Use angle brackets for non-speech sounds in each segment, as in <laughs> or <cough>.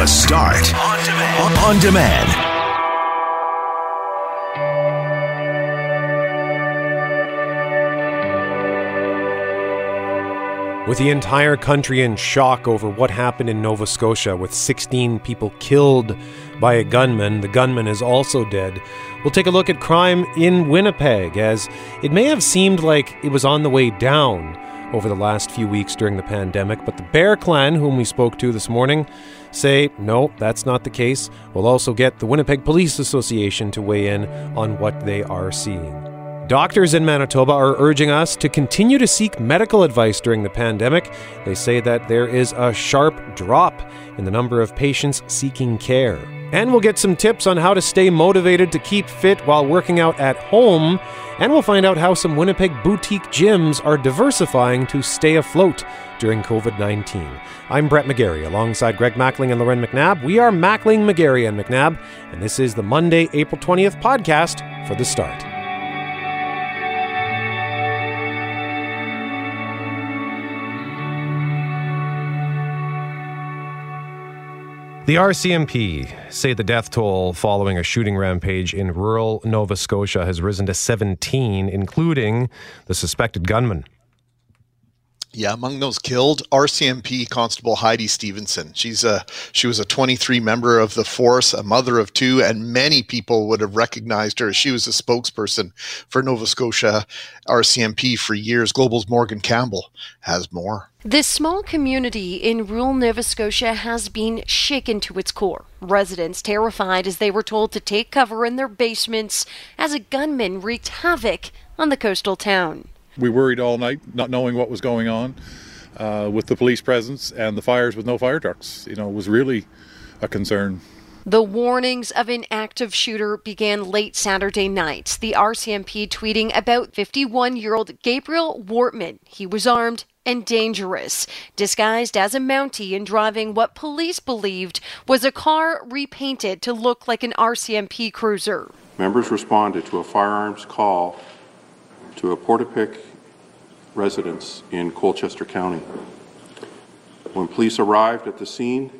The Start on demand. On demand. With the entire country in shock over what happened in Nova Scotia, with 16 people killed by a gunman, the gunman is also dead. We'll take a look at crime in Winnipeg, as it may have seemed like it was on the way down over the last few weeks during the pandemic, but the Bear Clan, whom we spoke to this morning, say no, that's not the case. We'll also get the Winnipeg Police Association to weigh in on what they are seeing. Doctors in Manitoba are urging us to continue to seek medical advice during the pandemic. They say that there is a sharp drop in the number of patients seeking care. And we'll get some tips on how to stay motivated to keep fit while working out at home. And we'll find out how some Winnipeg boutique gyms are diversifying to stay afloat during COVID 19. I'm Brett McGarry alongside Greg Mackling and Loren McNabb. We are Mackling, McGarry, and McNabb, and this is the Monday, April 20th podcast for the start. The RCMP say the death toll following a shooting rampage in rural Nova Scotia has risen to 17, including the suspected gunman. Yeah, among those killed, RCMP Constable Heidi Stevenson. She's a she was a 23 member of the force, a mother of two, and many people would have recognized her. She was a spokesperson for Nova Scotia RCMP for years. Global's Morgan Campbell has more. This small community in rural Nova Scotia has been shaken to its core. Residents terrified as they were told to take cover in their basements as a gunman wreaked havoc on the coastal town. We worried all night, not knowing what was going on uh, with the police presence and the fires with no fire trucks. You know, it was really a concern. The warnings of an active shooter began late Saturday night. The RCMP tweeting about 51 year old Gabriel Wortman. He was armed and dangerous, disguised as a Mountie and driving what police believed was a car repainted to look like an RCMP cruiser. Members responded to a firearms call to a Portapique residence in Colchester County. When police arrived at the scene,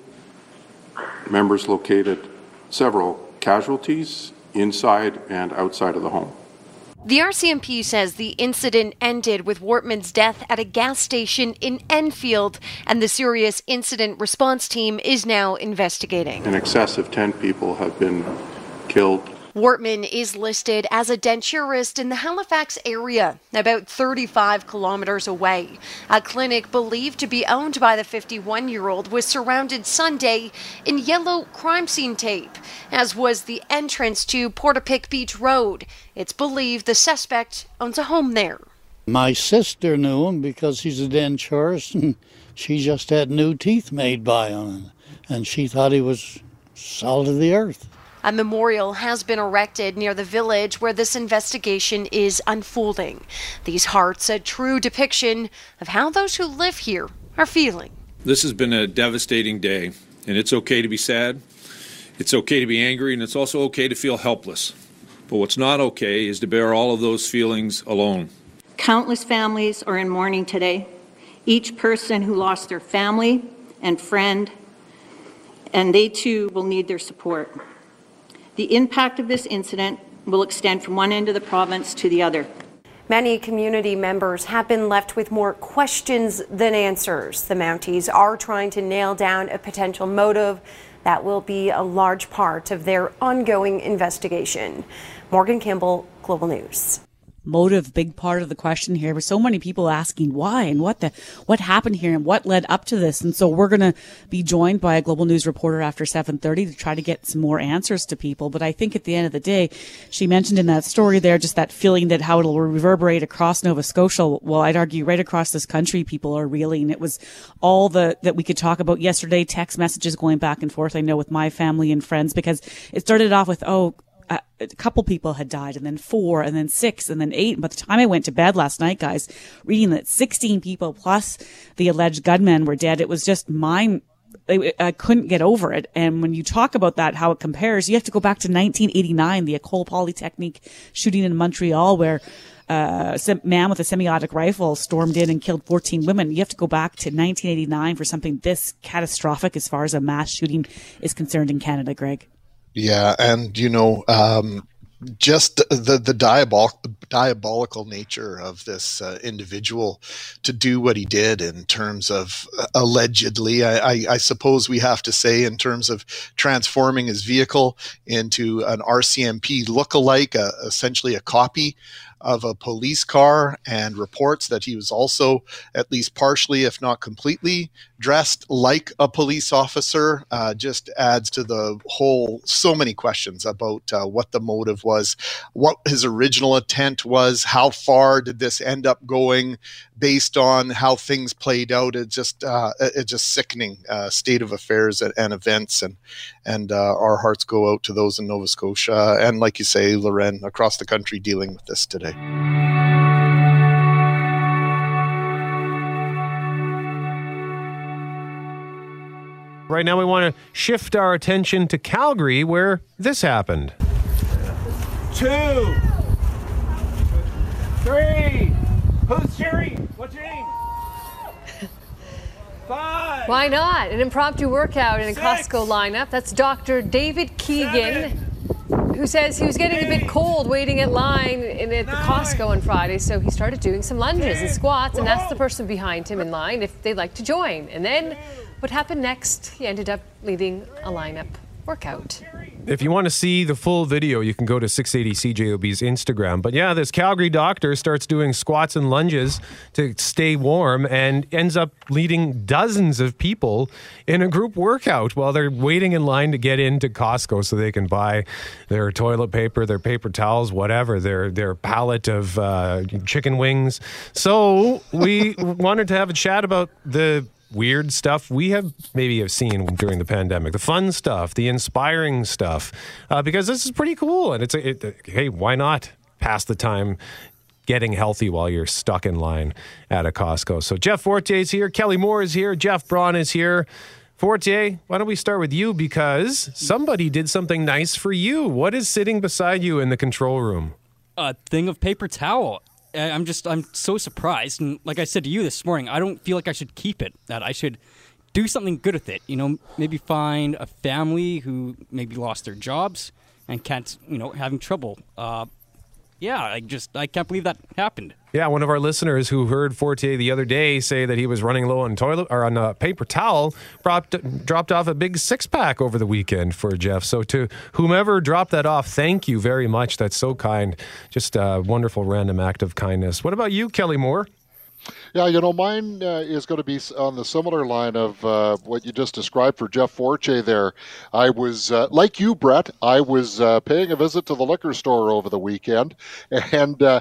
members located several casualties inside and outside of the home. The RCMP says the incident ended with Wortman's death at a gas station in Enfield, and the serious incident response team is now investigating. In excess of 10 people have been killed Wortman is listed as a denturist in the Halifax area, about 35 kilometers away. A clinic believed to be owned by the 51 year old was surrounded Sunday in yellow crime scene tape, as was the entrance to Portapique Beach Road. It's believed the suspect owns a home there. My sister knew him because he's a denturist and she just had new teeth made by him, and she thought he was salt of the earth. A memorial has been erected near the village where this investigation is unfolding. These hearts, a true depiction of how those who live here are feeling. This has been a devastating day, and it's okay to be sad. It's okay to be angry, and it's also okay to feel helpless. But what's not okay is to bear all of those feelings alone. Countless families are in mourning today. Each person who lost their family and friend, and they too will need their support. The impact of this incident will extend from one end of the province to the other. Many community members have been left with more questions than answers. The Mounties are trying to nail down a potential motive that will be a large part of their ongoing investigation. Morgan Campbell, Global News motive big part of the question here. With so many people asking why and what the what happened here and what led up to this. And so we're going to be joined by a global news reporter after 7:30 to try to get some more answers to people. But I think at the end of the day she mentioned in that story there just that feeling that how it'll reverberate across Nova Scotia. Well I'd argue right across this country people are reeling. It was all the that we could talk about yesterday text messages going back and forth I know with my family and friends because it started off with oh a couple people had died and then four and then six and then eight. By the time I went to bed last night, guys, reading that 16 people plus the alleged gunmen were dead, it was just mind I, couldn't get over it. And when you talk about that, how it compares, you have to go back to 1989, the Ecole Polytechnique shooting in Montreal, where uh, a man with a semi-automatic rifle stormed in and killed 14 women. You have to go back to 1989 for something this catastrophic as far as a mass shooting is concerned in Canada, Greg. Yeah, and you know, um, just the the diabol- diabolical nature of this uh, individual to do what he did in terms of uh, allegedly, I, I, I, suppose we have to say, in terms of transforming his vehicle into an RCMP look-alike, uh, essentially a copy of a police car and reports that he was also at least partially, if not completely, dressed like a police officer. Uh, just adds to the whole so many questions about uh, what the motive was, what his original intent was, how far did this end up going based on how things played out. It just uh, it's just sickening uh, state of affairs and, and events, and and uh, our hearts go out to those in Nova Scotia and, like you say, Loren, across the country dealing with this today. Right now, we want to shift our attention to Calgary, where this happened. Two, three. Who's cheering? What's your name? <laughs> Five. Why not? An impromptu workout in a Costco lineup. That's Dr. David Keegan. Seven who says he was getting a bit cold waiting at line in, at the Costco on Friday, so he started doing some lunges and squats and asked the person behind him in line if they'd like to join. And then what happened next? He ended up leading a lineup workout. If you want to see the full video, you can go to 680 CJOB's Instagram. But yeah, this Calgary doctor starts doing squats and lunges to stay warm and ends up leading dozens of people in a group workout while they're waiting in line to get into Costco so they can buy their toilet paper, their paper towels, whatever, their their pallet of uh, chicken wings. So we <laughs> wanted to have a chat about the weird stuff we have maybe have seen during the pandemic, the fun stuff, the inspiring stuff, uh, because this is pretty cool. And it's a, it, hey, why not pass the time getting healthy while you're stuck in line at a Costco? So Jeff Fortier is here, Kelly Moore is here, Jeff Braun is here. Fortier, why don't we start with you because somebody did something nice for you. What is sitting beside you in the control room? A thing of paper towel. I'm just I'm so surprised, and like I said to you this morning, I don't feel like I should keep it. That I should do something good with it. You know, maybe find a family who maybe lost their jobs and can't, you know, having trouble. Uh, yeah, I just I can't believe that happened. Yeah, one of our listeners who heard Fortier the other day say that he was running low on toilet or on a paper towel dropped dropped off a big six pack over the weekend for Jeff. So to whomever dropped that off, thank you very much. That's so kind. Just a wonderful random act of kindness. What about you, Kelly Moore? Yeah, you know, mine uh, is going to be on the similar line of uh, what you just described for Jeff Fortier there. I was, uh, like you, Brett, I was uh, paying a visit to the liquor store over the weekend. <laughs> And uh,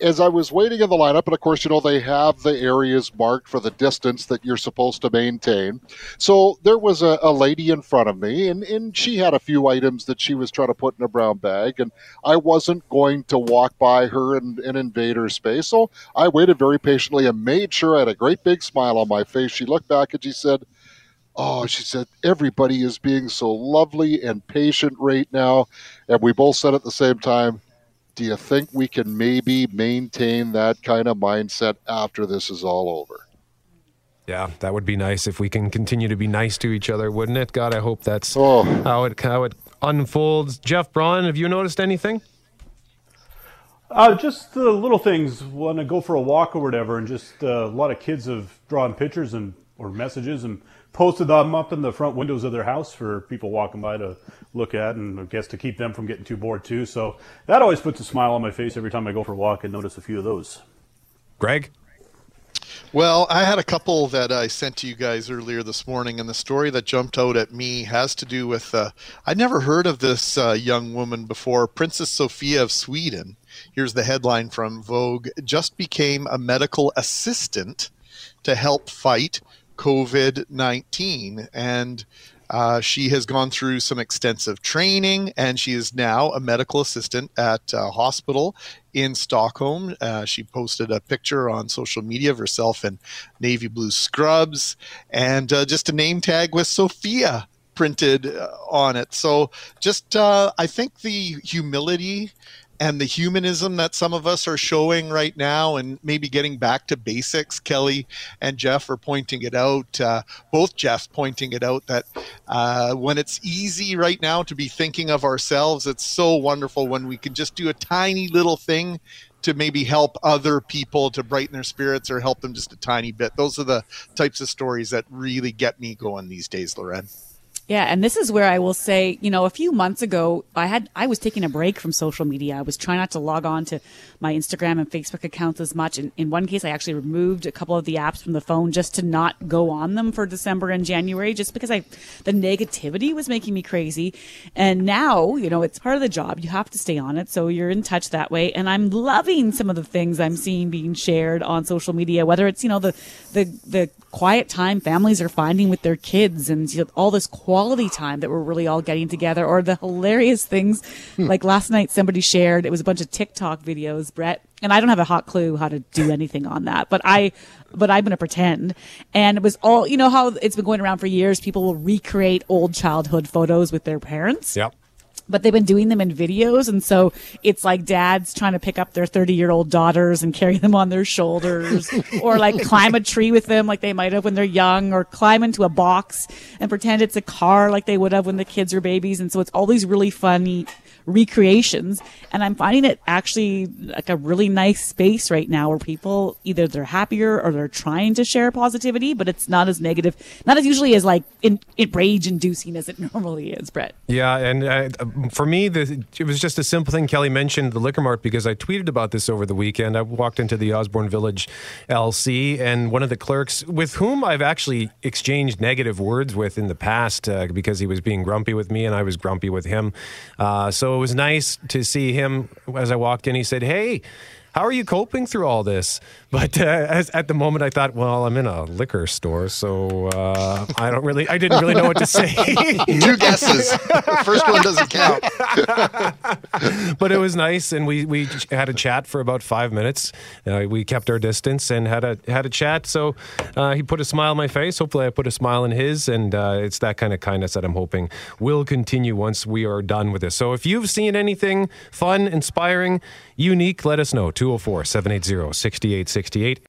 as I was waiting in the lineup, and of course, you know, they have the areas marked for the distance that you're supposed to maintain. So there was a, a lady in front of me, and, and she had a few items that she was trying to put in a brown bag. And I wasn't going to walk by her and, and invade her space. So I waited very patiently patiently and made sure I had a great big smile on my face. She looked back and she said, Oh, she said, everybody is being so lovely and patient right now. And we both said at the same time, Do you think we can maybe maintain that kind of mindset after this is all over? Yeah, that would be nice if we can continue to be nice to each other, wouldn't it? God, I hope that's oh. how it how it unfolds. Jeff Braun, have you noticed anything? Uh, just the little things when I go for a walk or whatever, and just uh, a lot of kids have drawn pictures and or messages and posted them up in the front windows of their house for people walking by to look at, and I guess to keep them from getting too bored too. So that always puts a smile on my face every time I go for a walk and notice a few of those. Greg. Well, I had a couple that I sent to you guys earlier this morning, and the story that jumped out at me has to do with uh, I never heard of this uh, young woman before, Princess Sophia of Sweden. Here's the headline from Vogue just became a medical assistant to help fight COVID 19. And Uh, she has gone through some extensive training and she is now a medical assistant at a hospital in Stockholm. Uh, she posted a picture on social media of herself in navy blue scrubs and uh, just a name tag with Sophia printed uh, on it. So just uh, I think the humility and the humanism that some of us are showing right now and maybe getting back to basics kelly and jeff are pointing it out uh, both jeff pointing it out that uh, when it's easy right now to be thinking of ourselves it's so wonderful when we can just do a tiny little thing to maybe help other people to brighten their spirits or help them just a tiny bit. Those are the types of stories that really get me going these days loren Yeah, and this is where I will say, you know, a few months ago, I had I was taking a break from social media. I was trying not to log on to my Instagram and Facebook accounts as much. And in one case, I actually removed a couple of the apps from the phone just to not go on them for December and January, just because I the negativity was making me crazy. And now, you know, it's part of the job. You have to stay on it, so you're in touch that way. And I'm loving some of the things I'm seeing being shared on social media, whether it's you know the the the quiet time families are finding with their kids and you know, all this quality time that we're really all getting together or the hilarious things. Hmm. Like last night somebody shared it was a bunch of TikTok videos Brett and I don't have a hot clue how to do anything on that but I but I'm going to pretend. And it was all you know how it's been going around for years people will recreate old childhood photos with their parents? Yep. But they've been doing them in videos and so it's like dads trying to pick up their 30 year old daughters and carry them on their shoulders <laughs> or like climb a tree with them like they might have when they're young or climb into a box and pretend it's a car like they would have when the kids are babies and so it's all these really funny recreations and i'm finding it actually like a really nice space right now where people either they're happier or they're trying to share positivity but it's not as negative not as usually as like in, in rage inducing as it <laughs> normally is brett. Yeah, and uh, for me, the, it was just a simple thing. Kelly mentioned the liquor mart because I tweeted about this over the weekend. I walked into the Osborne Village LC, and one of the clerks, with whom I've actually exchanged negative words with in the past, uh, because he was being grumpy with me and I was grumpy with him. Uh, so it was nice to see him as I walked in. He said, "Hey." How are you coping through all this? <laughs> But uh, as, at the moment, I thought, well, I'm in a liquor store, so uh, I don't really, I didn't really know what to say. <laughs> Two guesses. First one doesn't count. <laughs> but it was nice, and we, we had a chat for about five minutes. Uh, we kept our distance and had a had a chat. So uh, he put a smile on my face. Hopefully, I put a smile in his, and uh, it's that kind of kindness that I'm hoping will continue once we are done with this. So if you've seen anything fun, inspiring, unique, let us know. 204 780 6868.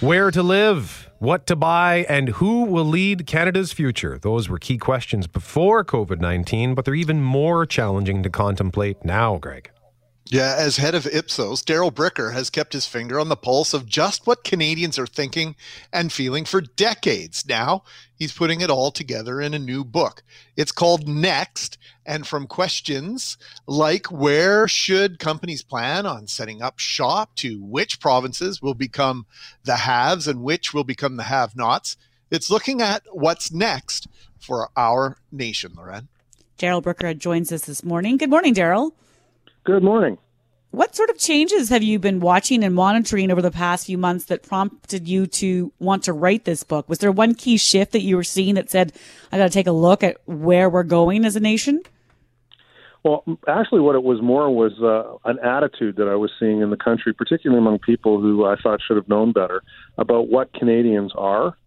Where to live, what to buy, and who will lead Canada's future? Those were key questions before COVID 19, but they're even more challenging to contemplate now, Greg. Yeah, as head of Ipsos, Darrell Bricker has kept his finger on the pulse of just what Canadians are thinking and feeling for decades. Now, he's putting it all together in a new book. It's called Next, and from questions like where should companies plan on setting up shop to which provinces will become the haves and which will become the have nots, it's looking at what's next for our nation, Loren. Darrell Bricker joins us this morning. Good morning, Darrell. Good morning. What sort of changes have you been watching and monitoring over the past few months that prompted you to want to write this book? Was there one key shift that you were seeing that said, I got to take a look at where we're going as a nation? Well, actually, what it was more was uh, an attitude that I was seeing in the country, particularly among people who I thought should have known better about what Canadians are,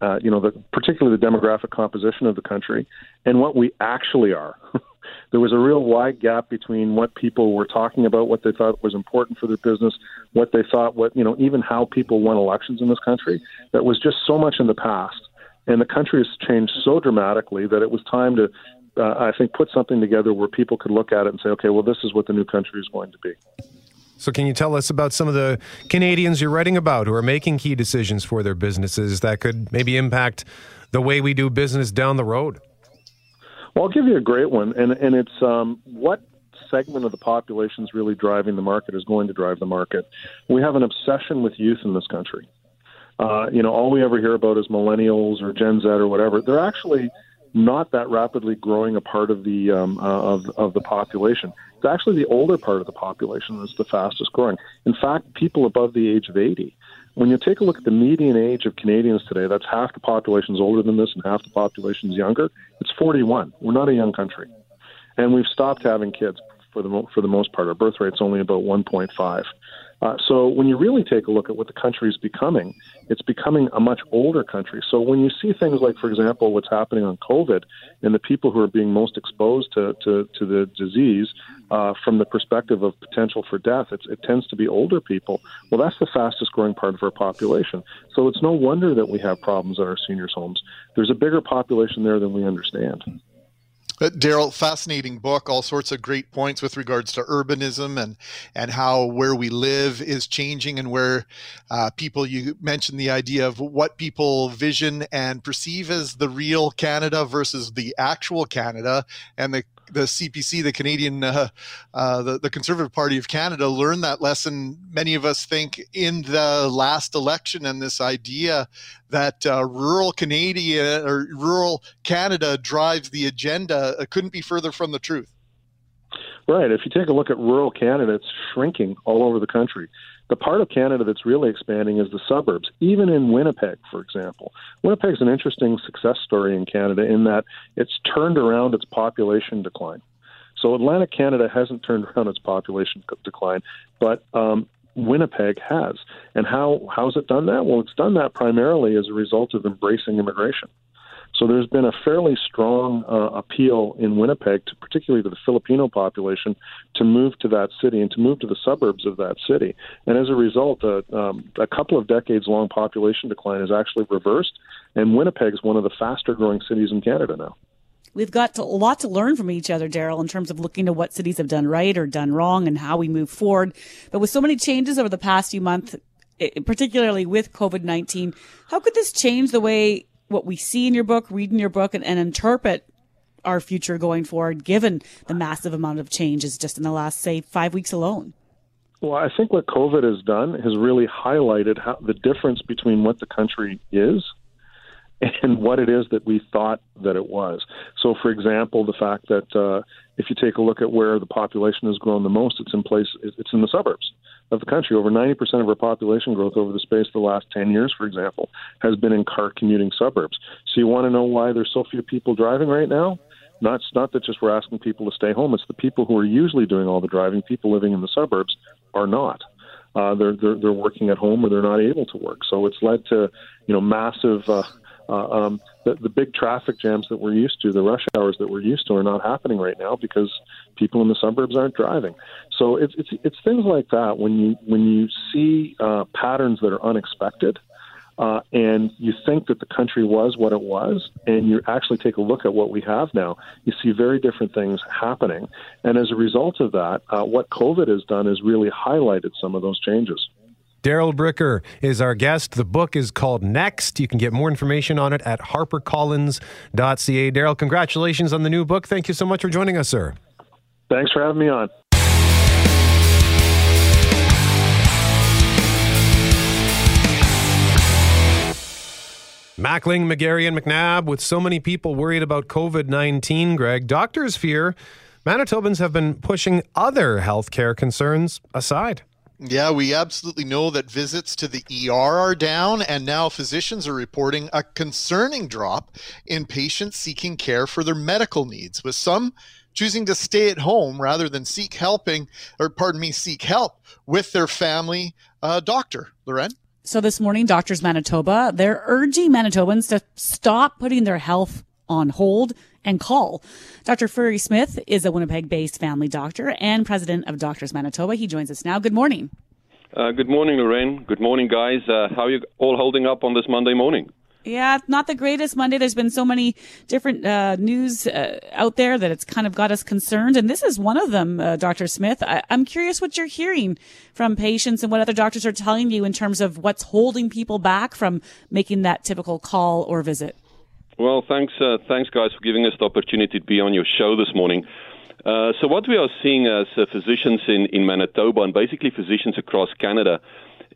uh, you know, the, particularly the demographic composition of the country, and what we actually are. <laughs> there was a real wide gap between what people were talking about, what they thought was important for their business, what they thought, what you know, even how people won elections in this country. That was just so much in the past, and the country has changed so dramatically that it was time to, uh, I think, put something together where people could look at it and say, okay, well, this is what the new country is going to be. So, can you tell us about some of the Canadians you're writing about who are making key decisions for their businesses that could maybe impact the way we do business down the road? Well, I'll give you a great one, and and it's um, what segment of the population is really driving the market is going to drive the market. We have an obsession with youth in this country. Uh, you know, all we ever hear about is millennials or Gen Z or whatever. They're actually not that rapidly growing a part of the um, uh, of of the population. it's actually the older part of the population that's the fastest growing. In fact, people above the age of 80. When you take a look at the median age of Canadians today, that's half the population is older than this and half the population is younger. It's 41. We're not a young country, and we've stopped having kids for the for the most part. Our birth rate's only about 1.5. Uh, so when you really take a look at what the country is becoming, it's becoming a much older country. So when you see things like, for example, what's happening on COVID and the people who are being most exposed to, to, to the disease uh, from the perspective of potential for death, it tends to be older people. Well, that's the fastest growing part of our population. So it's no wonder that we have problems at our seniors' homes. There's a bigger population there than we understand. Uh, Darrell, fascinating book. All sorts of great points with regards to urbanism and and how where we live is changing, and where uh, people. You mentioned the idea of what people vision and perceive as the real Canada versus the actual Canada, and the the CPC, the Canadian, uh, uh, the, the Conservative Party of Canada, learned that lesson. Many of us think in the last election, and this idea that uh, rural Canadian or rural Canada drives the agenda uh, couldn't be further from the truth. Right. If you take a look at rural Canada, it's shrinking all over the country. The part of Canada that's really expanding is the suburbs, even in Winnipeg, for example. Winnipeg's an interesting success story in Canada in that it's turned around its population decline. So Atlantic Canada hasn't turned <laughs> around its population decline, but um, Winnipeg has. And how how's it done that? Well, it's done that primarily as a result of embracing immigration. So there's been a fairly strong uh, appeal in Winnipeg, to, particularly to the Filipino population, to move to that city and to move to the suburbs of that city. And as a result, uh, um, a couple of decades long population decline is actually reversed, and Winnipeg is one of the faster growing cities in Canada now. We've got to, a lot to learn from each other, Darrell, in terms of looking at what cities have done right or done wrong and how we move forward. But with so many changes over the past few months, particularly with COVID 19, how could this change the way what we see in your book, read in your book, and, and interpret our future going forward, given the massive amount of changes just in the last, say, five weeks alone? Well, I think what COVID has done has really highlighted how the difference between what the country is and what it is that we thought that it was. So, for example, the fact that uh, if you take a look at where the population has grown the most, it's in place, it's in the suburbs of the country. Over 90% of our population growth over the space of the last 10 years, for example, has been in car commuting suburbs. So you want to know why there's so few people driving right now? Not, not that just we're asking people to stay home. It's the people who are usually doing all the driving. People living in the suburbs are not. Uh, they're, they're they're working at home or they're not able to work. So it's led to you know massive uh, uh, um, the, the big traffic jams that we're used to, the rush hours that we're used to, are not happening right now because people in the suburbs aren't driving. So it's it's it's things like that when you when you see uh, patterns that are unexpected. Uh, and you think that the country was what it was, and you actually take a look at what we have now, you see very different things happening. And as a result of that, uh, what COVID has done is really highlighted some of those changes. Darrell Bricker is our guest. The book is called Next. You can get more information on it at harpercollins.ca. Darrell, congratulations on the new book. Thank you so much for joining us, sir. Thanks for having me on. Mackling, McGarry, and McNabb, with so many people worried about COVID 19, Greg, doctors fear Manitobans have been pushing other healthcare concerns aside. Yeah, we absolutely know that visits to the ER are down, and now physicians are reporting a concerning drop in patients seeking care for their medical needs, with some choosing to stay at home rather than seek helping, or pardon me, seek help with their family uh, doctor. Loren? So this morning, Doctors Manitoba, they're urging Manitobans to stop putting their health on hold and call. Dr. Furry Smith is a Winnipeg based family doctor and president of Doctors Manitoba. He joins us now. Good morning. Uh, good morning, Lorraine. Good morning, guys. Uh, how are you all holding up on this Monday morning? Yeah, not the greatest Monday. There's been so many different uh, news uh, out there that it's kind of got us concerned. And this is one of them, uh, Dr. Smith. I- I'm curious what you're hearing from patients and what other doctors are telling you in terms of what's holding people back from making that typical call or visit. Well, thanks, uh, thanks, guys, for giving us the opportunity to be on your show this morning. Uh, so, what we are seeing as uh, physicians in, in Manitoba and basically physicians across Canada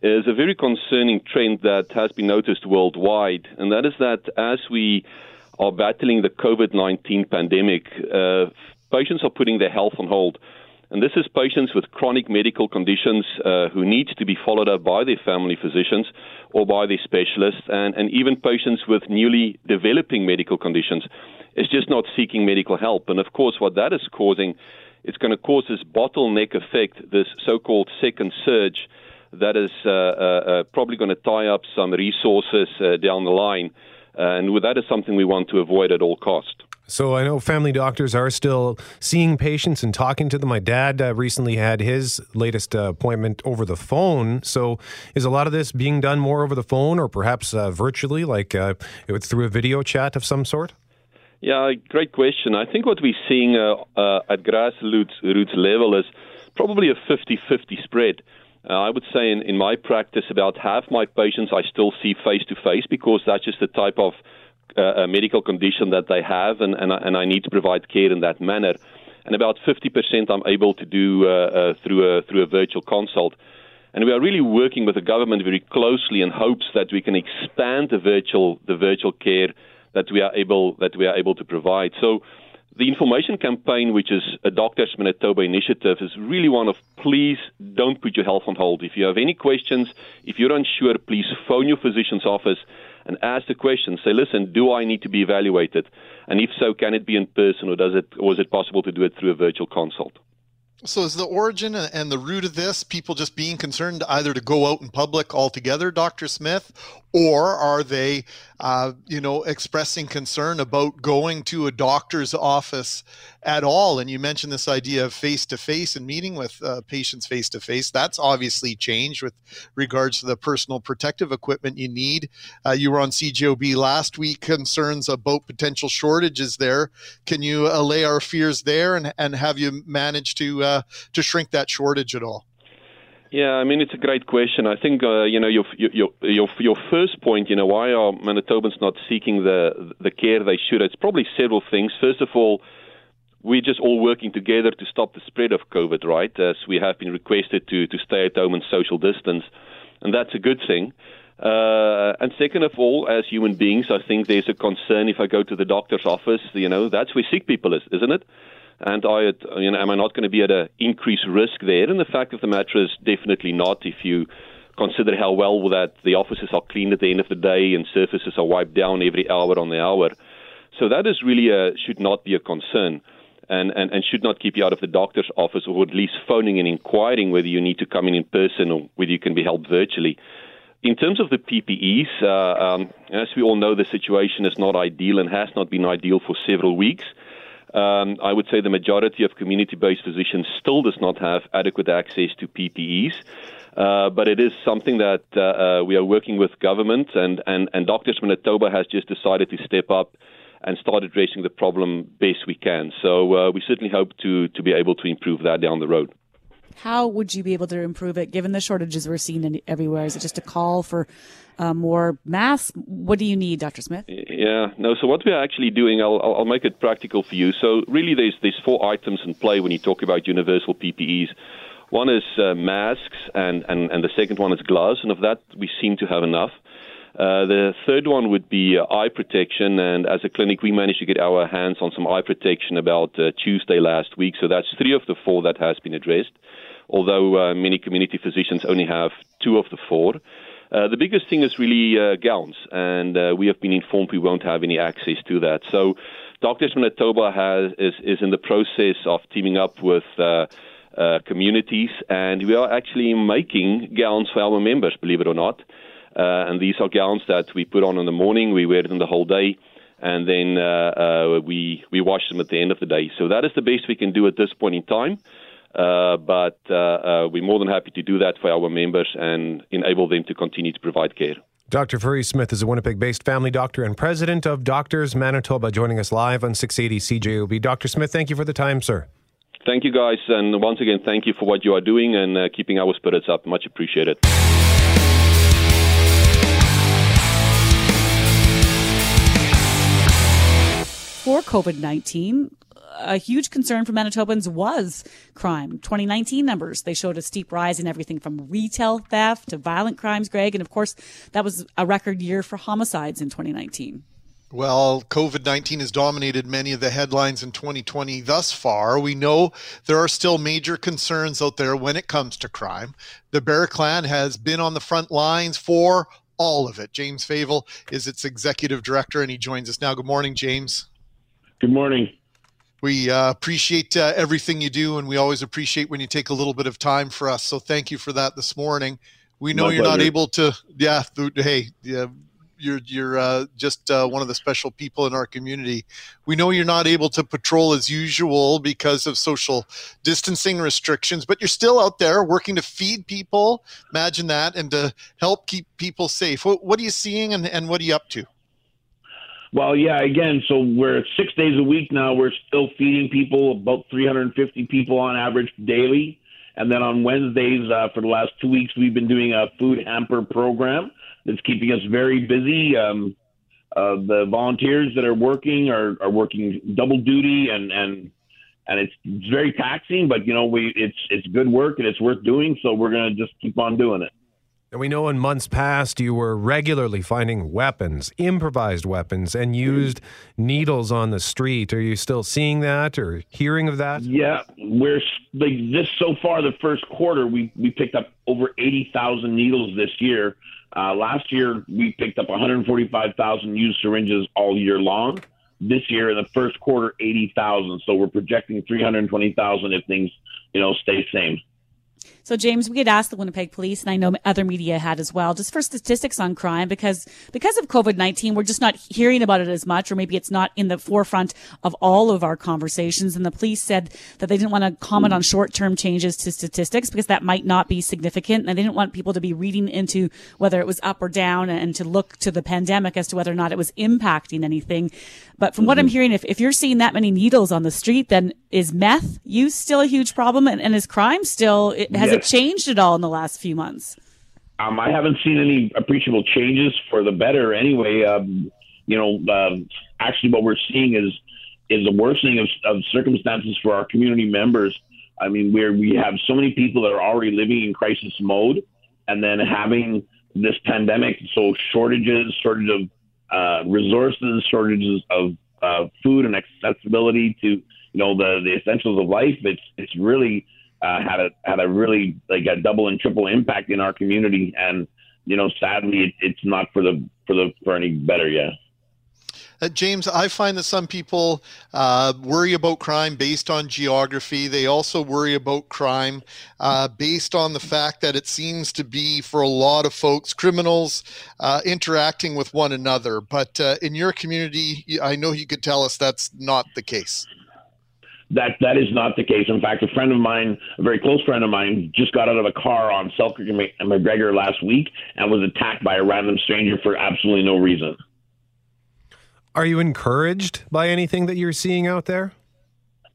is a very concerning trend that has been noticed worldwide, and that is that as we are battling the COVID 19 pandemic, uh, patients are putting their health on hold. And this is patients with chronic medical conditions uh, who need to be followed up by their family physicians or by their specialists, and, and even patients with newly developing medical conditions. is just not seeking medical help. And of course, what that is causing, it's going to cause this bottleneck effect, this so called second surge that is uh, uh, uh, probably going to tie up some resources uh, down the line. and that is something we want to avoid at all cost. So I know family doctors are still seeing patients and talking to them. My dad uh, recently had his latest uh, appointment over the phone. So is a lot of this being done more over the phone or perhaps uh, virtually, like uh, through a video chat of some sort? Yeah, great question. I think what we're seeing uh, uh, at grassroots roots level is probably a 50-50 spread. I would say in, in my practice, about half my patients I still see face to face because that's just the type of uh, a medical condition that they have, and, and, I, and I need to provide care in that manner. And about 50% I'm able to do uh, uh, through a through a virtual consult. And we are really working with the government very closely in hopes that we can expand the virtual the virtual care that we are able that we are able to provide. So the information campaign, which is a Doctors Manitoba initiative, is really one of please don't put your health on hold. If you have any questions, if you're unsure, please phone your physician's office and ask the question. Say, listen, do I need to be evaluated? And if so, can it be in person or does it or is it possible to do it through a virtual consult? So is the origin and the root of this people just being concerned either to go out in public altogether, Dr. Smith, or are they, uh, you know, expressing concern about going to a doctor's office at all? And you mentioned this idea of face to face and meeting with uh, patients face to face. That's obviously changed with regards to the personal protective equipment you need. Uh, you were on CJOB last week, concerns about potential shortages there. Can you allay our fears there, and, and have you managed to uh, to shrink that shortage at all? Yeah, I mean it's a great question. I think uh, you know your, your your your first point. You know why are Manitobans not seeking the the care they should? It's probably several things. First of all, we're just all working together to stop the spread of COVID, right? As we have been requested to to stay at home and social distance, and that's a good thing. Uh, and second of all, as human beings, I think there's a concern if I go to the doctor's office. You know, that's where sick people is, isn't it? And I, you know, am I not going to be at an increased risk there? And the fact of the matter is, definitely not. If you consider how well that the offices are cleaned at the end of the day and surfaces are wiped down every hour on the hour, so that is really a, should not be a concern. And, and, and should not keep you out of the doctor's office or at least phoning and inquiring whether you need to come in in person or whether you can be helped virtually. In terms of the PPEs, uh, um, as we all know, the situation is not ideal and has not been ideal for several weeks. Um, I would say the majority of community-based physicians still does not have adequate access to PPEs. Uh, but it is something that uh, uh, we are working with government, and, and, and Doctors Manitoba has just decided to step up and start addressing the problem best we can. So uh, we certainly hope to, to be able to improve that down the road. How would you be able to improve it given the shortages we're seeing in, everywhere? Is it just a call for uh, more masks? What do you need, Dr. Smith? Yeah, no. So what we are actually doing, I'll, I'll make it practical for you. So really, there's there's four items in play when you talk about universal PPEs. One is uh, masks, and, and, and the second one is gloves, and of that we seem to have enough. Uh, the third one would be uh, eye protection, and as a clinic, we managed to get our hands on some eye protection about uh, Tuesday last week. So that's three of the four that has been addressed. Although uh, many community physicians only have two of the four. Uh, the biggest thing is really uh, gowns, and we have been informed we won't have any access to that. So, Doctors Manitoba has is, is in the process of teaming up with uh, uh, communities, and we are actually making gowns for our members, believe it or not. Uh, and these are gowns that we put on in the morning, we wear them the whole day, and then we we wash them at the end of the day. So that is the best we can do at this point in time. Uh, but uh, uh, we're more than happy to do that for our members and enable them to continue to provide care. Dr. Furry Smith is a Winnipeg based family doctor and president of Doctors Manitoba, joining us live on 680 CJOB. Dr. Smith, thank you for the time, sir. Thank you, guys. And once again, thank you for what you are doing and uh, keeping our spirits up. Much appreciated. For COVID 19, a huge concern for Manitobans was crime. 2019 numbers, they showed a steep rise in everything from retail theft to violent crimes, Greg. And of course, that was a record year for homicides in 2019. Well, COVID 19 has dominated many of the headlines in 2020 thus far. We know there are still major concerns out there when it comes to crime. The Bear Clan has been on the front lines for all of it. James Favel is its executive director, and he joins us now. Good morning, James. Good morning. We uh, appreciate uh, everything you do, and we always appreciate when you take a little bit of time for us. So thank you for that this morning. We know My you're not able to, yeah, th- hey, yeah, you're you're uh, just uh, one of the special people in our community. We know you're not able to patrol as usual because of social distancing restrictions, but you're still out there working to feed people. Imagine that, and to help keep people safe. What, what are you seeing, and, and what are you up to? Well, yeah, again, so we're six days a week now. We're still feeding people, about 350 people on average daily. And then on Wednesdays, uh, for the last two weeks, we've been doing a food hamper program that's keeping us very busy. Um, uh, the volunteers that are working are, are working double duty and, and, and it's, it's very taxing, but you know, we, it's, it's good work and it's worth doing. So we're going to just keep on doing it. And we know in months past you were regularly finding weapons, improvised weapons, and used needles on the street. Are you still seeing that or hearing of that? Yeah, we're like this so far. The first quarter, we we picked up over eighty thousand needles this year. Uh, last year, we picked up one hundred forty-five thousand used syringes all year long. This year, in the first quarter, eighty thousand. So we're projecting three hundred twenty thousand if things, you know, stay the same. So, James, we had asked the Winnipeg Police, and I know other media had as well, just for statistics on crime, because because of COVID nineteen, we're just not hearing about it as much, or maybe it's not in the forefront of all of our conversations. And the police said that they didn't want to comment on short term changes to statistics because that might not be significant, and they didn't want people to be reading into whether it was up or down, and to look to the pandemic as to whether or not it was impacting anything. But from what I'm mm-hmm. hearing, if, if you're seeing that many needles on the street, then is meth use still a huge problem, and, and is crime still? It, has it Yes. changed at all in the last few months? Um, I haven't seen any appreciable changes for the better. Anyway, um, you know, um, actually, what we're seeing is is a worsening of, of circumstances for our community members. I mean, where we have so many people that are already living in crisis mode, and then having this pandemic, so shortages, shortage of uh, resources, shortages of uh, food and accessibility to you know the the essentials of life. It's it's really uh, had a had a really like a double and triple impact in our community, and you know, sadly, it, it's not for the for the for any better yet. Uh, James, I find that some people uh, worry about crime based on geography. They also worry about crime uh, based on the fact that it seems to be, for a lot of folks, criminals uh, interacting with one another. But uh, in your community, I know you could tell us that's not the case. That that is not the case. In fact, a friend of mine, a very close friend of mine, just got out of a car on Selkirk and McGregor last week and was attacked by a random stranger for absolutely no reason. Are you encouraged by anything that you're seeing out there?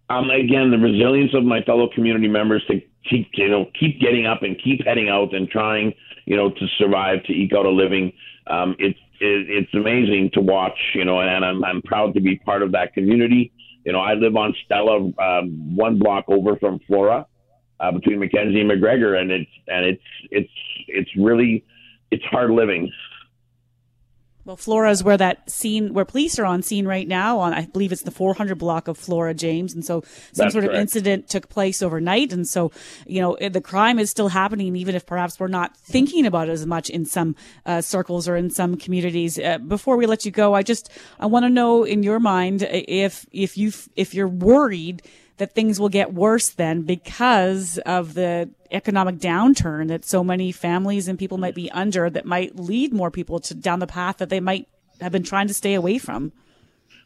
um, again, the resilience of my fellow community members to keep, you know, keep getting up and keep heading out and trying, you know, to survive, to eke out a living. Um, it's it, it's amazing to watch, you know, and I'm I'm proud to be part of that community. You know, I live on Stella, um, one block over from Flora, uh, between Mackenzie and McGregor, and it's and it's it's it's really it's hard living. Well, Flora is where that scene, where police are on scene right now. On I believe it's the 400 block of Flora, James, and so some That's sort of incident took place overnight, and so you know the crime is still happening, even if perhaps we're not thinking about it as much in some uh, circles or in some communities. Uh, before we let you go, I just I want to know in your mind if if you if you're worried that things will get worse then because of the economic downturn that so many families and people might be under that might lead more people to down the path that they might have been trying to stay away from.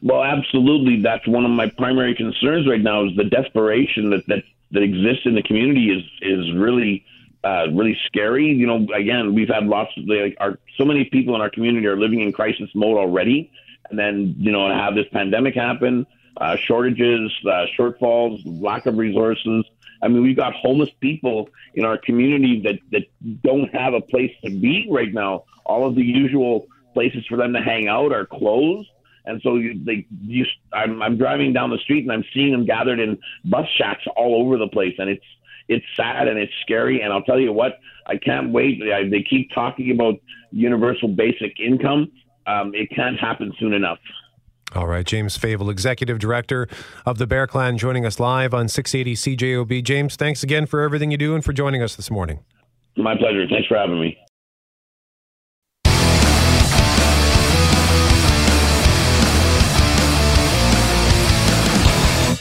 Well, absolutely. That's one of my primary concerns right now is the desperation that that, that exists in the community is is really uh, really scary. You know, again, we've had lots of like our so many people in our community are living in crisis mode already, and then you know have this pandemic happen, uh, shortages, uh, shortfalls, lack of resources. I mean, we've got homeless people in our community that that don't have a place to be right now. All of the usual places for them to hang out are closed. And so you, they, you, I'm, I'm driving down the street and I'm seeing them gathered in bus shacks all over the place, and it's it's sad and it's scary. And I'll tell you what, I can't wait. I, they keep talking about universal basic income. um, it can't happen soon enough. All right, James Favel, Executive Director of the Bear Clan, joining us live on 680 CJOB. James, thanks again for everything you do and for joining us this morning. My pleasure. Thanks for having me.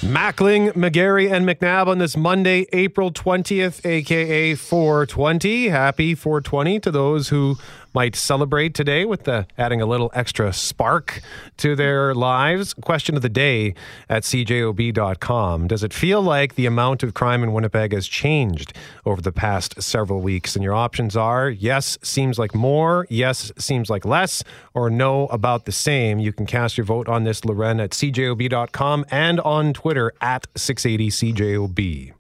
Mackling, McGarry, and McNabb on this Monday, April 20th, aka 420. Happy 420 to those who might celebrate today with the adding a little extra spark to their lives. Question of the day at cjob.com. Does it feel like the amount of crime in Winnipeg has changed over the past several weeks? And your options are yes, seems like more, yes, seems like less, or no, about the same. You can cast your vote on this, Loren, at cjob.com and on Twitter at 680cjob.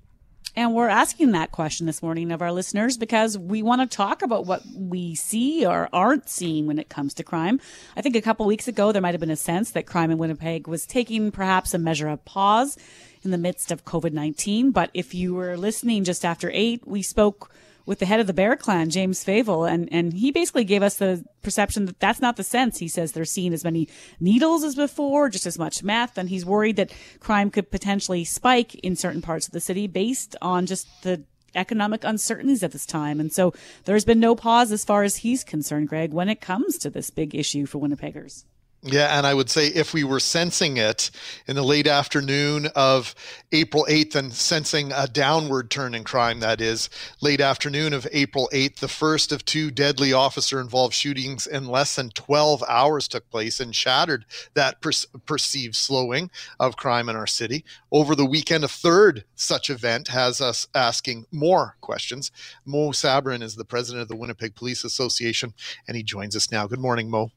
And we're asking that question this morning of our listeners because we want to talk about what we see or aren't seeing when it comes to crime. I think a couple weeks ago, there might have been a sense that crime in Winnipeg was taking perhaps a measure of pause in the midst of COVID 19. But if you were listening just after eight, we spoke with the head of the Bear Clan, James Favel, and, and he basically gave us the perception that that's not the sense. He says they're seeing as many needles as before, just as much meth, and he's worried that crime could potentially spike in certain parts of the city based on just the economic uncertainties at this time. And so there's been no pause as far as he's concerned, Greg, when it comes to this big issue for Winnipeggers. Yeah, and I would say if we were sensing it in the late afternoon of April 8th and sensing a downward turn in crime, that is, late afternoon of April 8th, the first of two deadly officer involved shootings in less than 12 hours took place and shattered that per- perceived slowing of crime in our city. Over the weekend, a third such event has us asking more questions. Mo Sabourin is the president of the Winnipeg Police Association, and he joins us now. Good morning, Mo.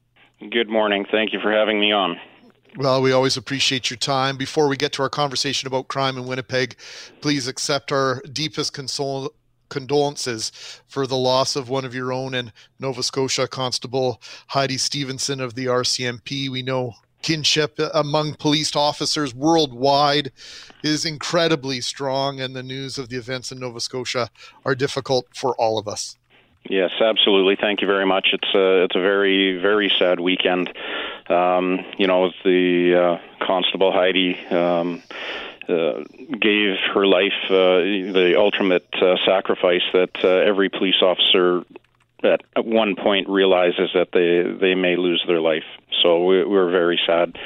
Good morning. Thank you for having me on. Well, we always appreciate your time. Before we get to our conversation about crime in Winnipeg, please accept our deepest consol- condolences for the loss of one of your own and Nova Scotia, Constable Heidi Stevenson of the RCMP. We know kinship among police officers worldwide is incredibly strong, and the news of the events in Nova Scotia are difficult for all of us. Yes, absolutely. Thank you very much. It's a it's a very very sad weekend. Um, you know, the uh, Constable Heidi um, uh, gave her life uh, the ultimate uh, sacrifice that uh, every police officer at, at one point realizes that they they may lose their life. So we, we're very sad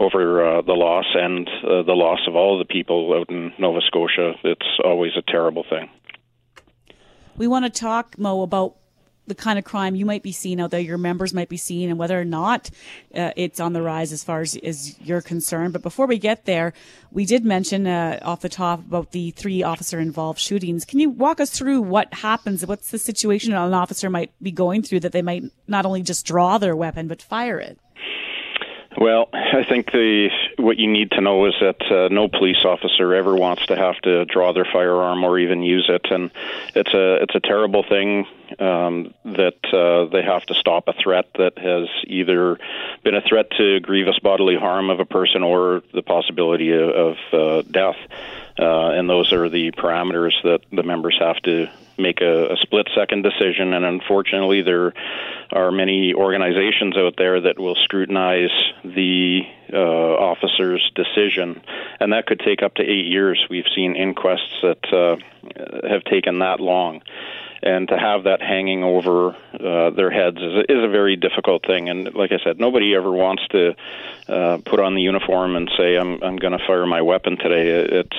over uh, the loss and uh, the loss of all the people out in Nova Scotia. It's always a terrible thing. We want to talk, Mo, about the kind of crime you might be seeing out there, your members might be seeing, and whether or not uh, it's on the rise as far as, as you're concerned. But before we get there, we did mention uh, off the top about the three officer involved shootings. Can you walk us through what happens? What's the situation an officer might be going through that they might not only just draw their weapon, but fire it? Well, I think the what you need to know is that uh, no police officer ever wants to have to draw their firearm or even use it, and it's a it's a terrible thing um, that uh, they have to stop a threat that has either been a threat to grievous bodily harm of a person or the possibility of, of uh, death, uh, and those are the parameters that the members have to make a, a split second decision. And unfortunately, there are many organizations out there that will scrutinize the uh, officer's decision, and that could take up to eight years. We've seen inquests that uh, have taken that long. And to have that hanging over uh, their heads is is a very difficult thing. And like I said, nobody ever wants to uh, put on the uniform and say, "I'm I'm going to fire my weapon today." It's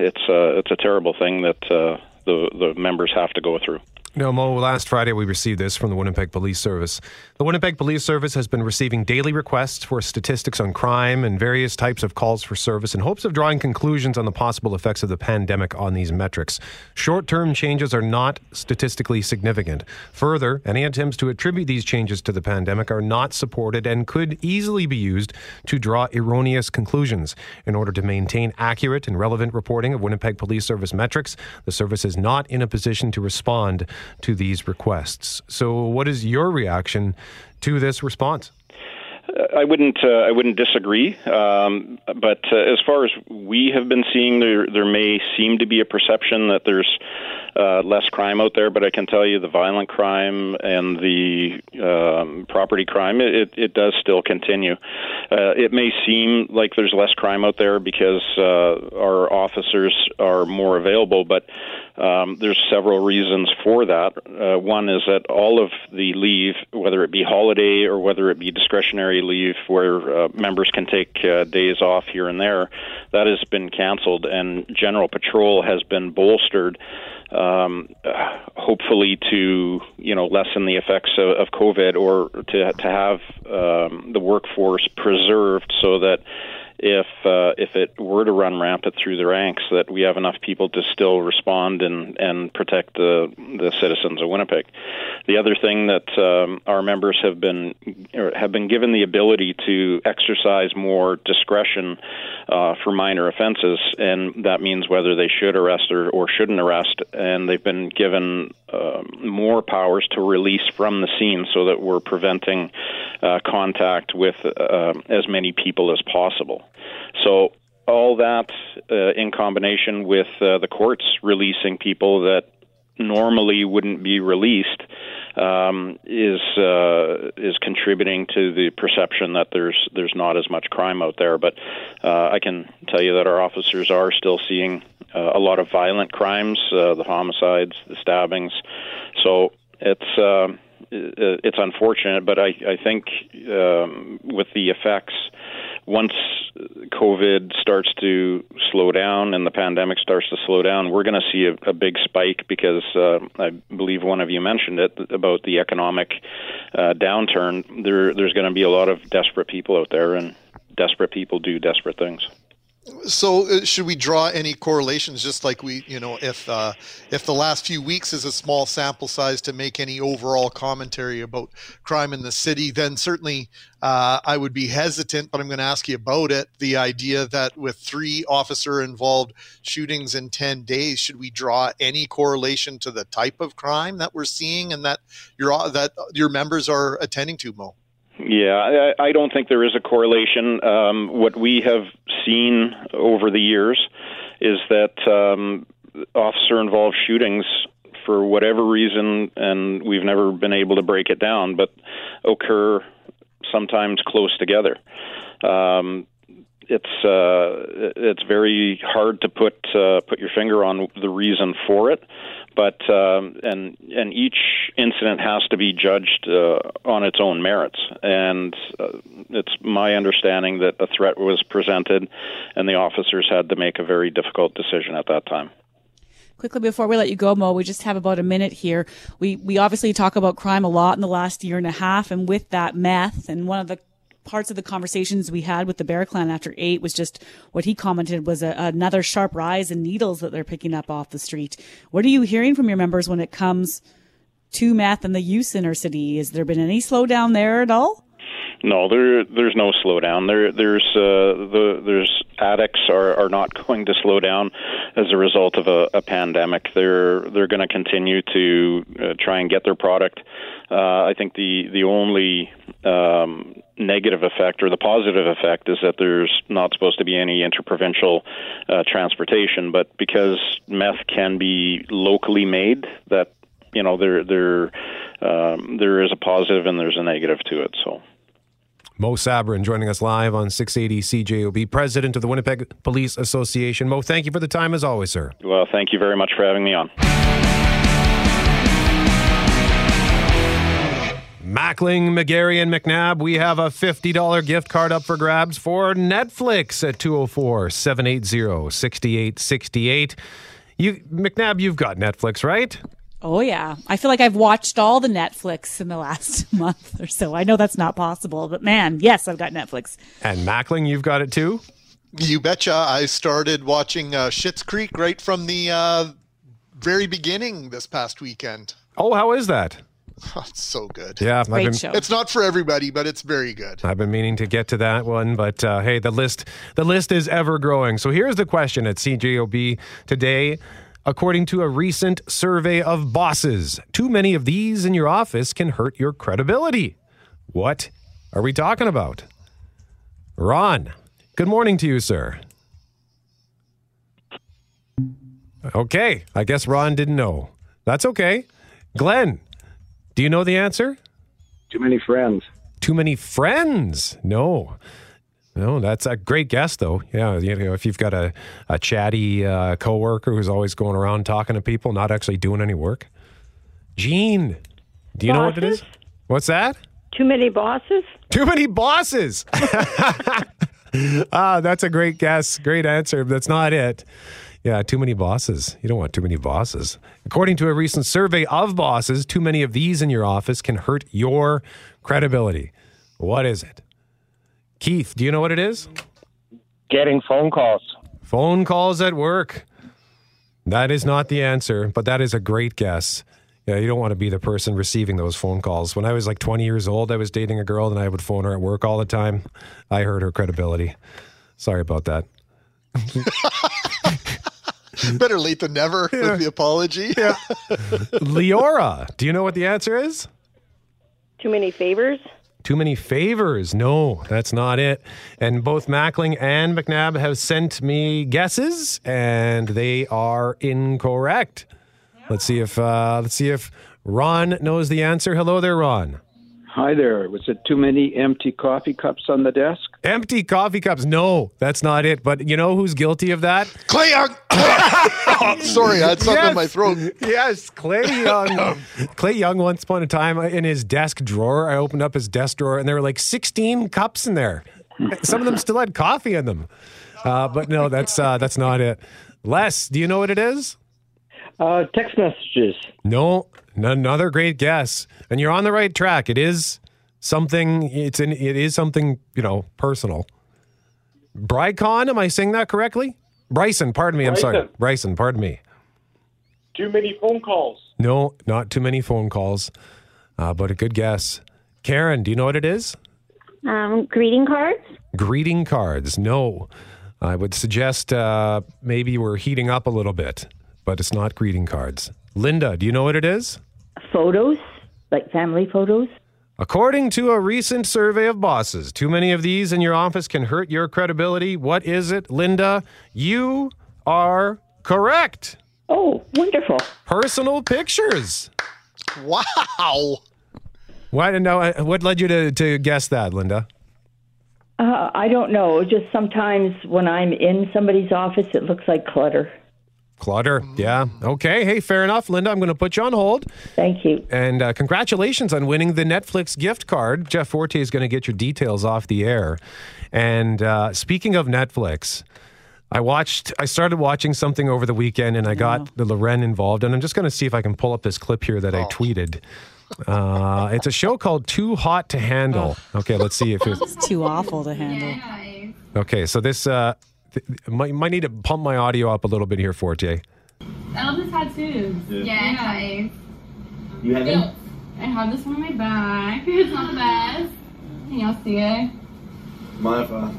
it's a it's a terrible thing that uh, the the members have to go through. No, Mo, last Friday we received this from the Winnipeg Police Service. The Winnipeg Police Service has been receiving daily requests for statistics on crime and various types of calls for service in hopes of drawing conclusions on the possible effects of the pandemic on these metrics. Short term changes are not statistically significant. Further, any attempts to attribute these changes to the pandemic are not supported and could easily be used to draw erroneous conclusions. In order to maintain accurate and relevant reporting of Winnipeg Police Service metrics, the service is not in a position to respond to these requests. So, what is your reaction to this response? I wouldn't. Uh, I wouldn't disagree. Um, but uh, as far as we have been seeing, there there may seem to be a perception that there's uh, less crime out there, but I can tell you the violent crime and the um, property crime, it, it does still continue. Uh, it may seem like there's less crime out there because uh, our officers are more available, but um, there's several reasons for that. Uh, one is that all of the leave, whether it be holiday or whether it be discretionary leave, where uh, members can take uh, days off here and there, that has been canceled, and general patrol has been bolstered um, hopefully to you know lessen the effects of, of COVID or to to have um, the workforce preserved so that if uh, if it were to run rampant through the ranks, that we have enough people to still respond and and protect the the citizens of Winnipeg. The other thing that um, our members have been have been given the ability to exercise more discretion uh, for minor offenses, and that means whether they should arrest or, or shouldn't arrest. And they've been given uh, more powers to release from the scene so that we're preventing uh, contact with uh, as many people as possible. So all that uh, in combination with uh, the courts releasing people that normally wouldn't be released um, is uh, is contributing to the perception that there's there's not as much crime out there. But uh, I can tell you that our officers are still seeing uh, a lot of violent crimes, uh, the homicides, the stabbings. So it's uh, it's unfortunate, but I I think um, with the effects once COVID starts to slow down and the pandemic starts to slow down, we're going to see a, a, big spike because uh, I believe one of you mentioned it about the economic uh, downturn. There, there's going to be a lot of desperate people out there, and desperate people do desperate things. So, uh, should we draw any correlations, just like we, you know, if uh, if the last few weeks is a small sample size to make any overall commentary about crime in the city, then certainly uh, I would be hesitant. But I'm going to ask you about it. The idea that with three officer involved shootings in ten days, should we draw any correlation to the type of crime that we're seeing and that your that your members are attending to, Mo? Yeah, I, I don't think there is a correlation. Um, what we have seen over the years is that um, officer involved shootings, for whatever reason, and we've never been able to break it down, but occur sometimes close together. Um, it's uh, it's very hard to put uh, put your finger on the reason for it, but um, and and each incident has to be judged uh, on its own merits. And uh, it's my understanding that a threat was presented, and the officers had to make a very difficult decision at that time. Quickly before we let you go, Mo, we just have about a minute here. We we obviously talk about crime a lot in the last year and a half, and with that meth, and one of the parts of the conversations we had with the Bear Clan after eight was just what he commented was a, another sharp rise in needles that they're picking up off the street. What are you hearing from your members when it comes to meth and the use in our city? Has there been any slowdown there at all? No, there there's no slowdown. There there's uh, the there's addicts are, are not <laughs> going to slow down as a result of a, a pandemic. They're they're going to continue to uh, try and get their product. Uh, I think the the only um, negative effect or the positive effect is that there's not supposed to be any interprovincial uh, transportation, but because meth can be locally made, that you know there there um, there is a positive and there's a negative to it. So. Mo Sabourin joining us live on 680 CJOB, president of the Winnipeg Police Association. Mo, thank you for the time as always, sir. Well, thank you very much for having me on. Mackling, McGarry, and McNabb, we have a $50 gift card up for grabs for Netflix at 204 780 6868. You, McNabb, you've got Netflix, right? Oh yeah. I feel like I've watched all the Netflix in the last <laughs> month or so. I know that's not possible, but man, yes, I've got Netflix. And Mackling, you've got it too? You betcha. I started watching uh, Schitt's Creek right from the uh, very beginning this past weekend. Oh, how is that? Oh, <laughs> it's so good. Yeah, Great been. It's not for everybody, but it's very good. I've been meaning to get to that one, but uh, hey, the list the list is ever growing. So here's the question at CJOB today. According to a recent survey of bosses, too many of these in your office can hurt your credibility. What are we talking about? Ron, good morning to you, sir. Okay, I guess Ron didn't know. That's okay. Glenn, do you know the answer? Too many friends. Too many friends. No. No, that's a great guess, though. Yeah, you know, if you've got a, a chatty uh, coworker who's always going around talking to people, not actually doing any work. Gene, do you know what it is? What's that? Too many bosses? Too many bosses. <laughs> ah, that's a great guess. Great answer. That's not it. Yeah, too many bosses. You don't want too many bosses. According to a recent survey of bosses, too many of these in your office can hurt your credibility. What is it? Keith, do you know what it is? Getting phone calls. Phone calls at work. That is not the answer, but that is a great guess. Yeah, you don't want to be the person receiving those phone calls. When I was like 20 years old, I was dating a girl and I would phone her at work all the time. I hurt her credibility. Sorry about that. <laughs> Better late than never with the apology. Yeah. <laughs> Leora, do you know what the answer is? Too many favors? Too many favors. No, that's not it. And both Mackling and McNabb have sent me guesses, and they are incorrect. Let's see if uh, let's see if Ron knows the answer. Hello there, Ron. Hi there. Was it too many empty coffee cups on the desk? Empty coffee cups. No, that's not it. But you know who's guilty of that? Clay Young. <laughs> <laughs> Sorry, I had something in my throat. Yes, Clay Young. <coughs> Clay Young, once upon a time, in his desk drawer, I opened up his desk drawer and there were like 16 cups in there. Some of them still had coffee in them. Uh, but no, that's uh, that's not it. Les, do you know what it is? Uh, text messages. No, n- another great guess, and you're on the right track. It is something. It's an. It is something you know personal. Brycon, am I saying that correctly? Bryson, pardon me. I'm sorry, Bryson. Bryson. Pardon me. Too many phone calls. No, not too many phone calls, uh, but a good guess. Karen, do you know what it is? Um, greeting cards? Greeting cards. No, I would suggest uh, maybe we're heating up a little bit, but it's not greeting cards. Linda, do you know what it is? Photos? Like family photos? According to a recent survey of bosses, too many of these in your office can hurt your credibility. What is it, Linda? You are correct. Oh, wonderful. Personal pictures. Wow. Why no, uh, what led you to, to guess that, Linda? Uh, I don't know. Just sometimes when I'm in somebody's office, it looks like clutter. Clutter. Yeah. Okay. Hey, fair enough, Linda. I'm going to put you on hold. Thank you. And uh, congratulations on winning the Netflix gift card. Jeff Fortier is going to get your details off the air. And uh, speaking of Netflix, I watched. I started watching something over the weekend, and I got the Loren involved. And I'm just going to see if I can pull up this clip here that I tweeted. Uh, it's a show called Too Hot to Handle. Okay, let's see if it's <laughs> It's too awful to handle. okay. So this uh, th- might might need to pump my audio up a little bit here, Fortier. Elvis tattoos. Yeah. Yeah, guys. You have Guilt. I have this one on my back. <laughs> It's not the best. Can y'all see it? Mind if I?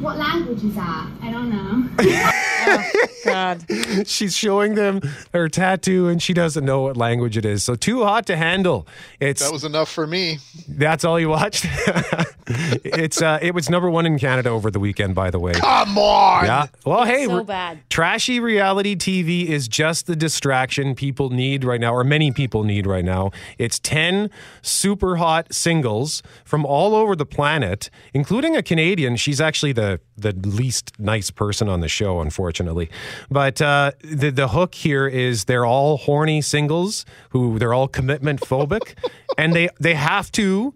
What language is that? I don't know. <laughs> God. <laughs> She's showing them her tattoo, and she doesn't know what language it is. So too hot to handle. It's That was enough for me. That's all you watched. <laughs> it's uh, it was number one in Canada over the weekend, by the way. Come on. Yeah. Well, hey, so we're- bad. trashy reality TV is just the distraction people need right now, or many people need right now. It's 10 super hot singles from all over the planet, including a Canadian. She's actually the, the least nice person on the show, unfortunately. But uh, the, the hook here is they're all horny singles who they're all commitment phobic, <laughs> and they, they have to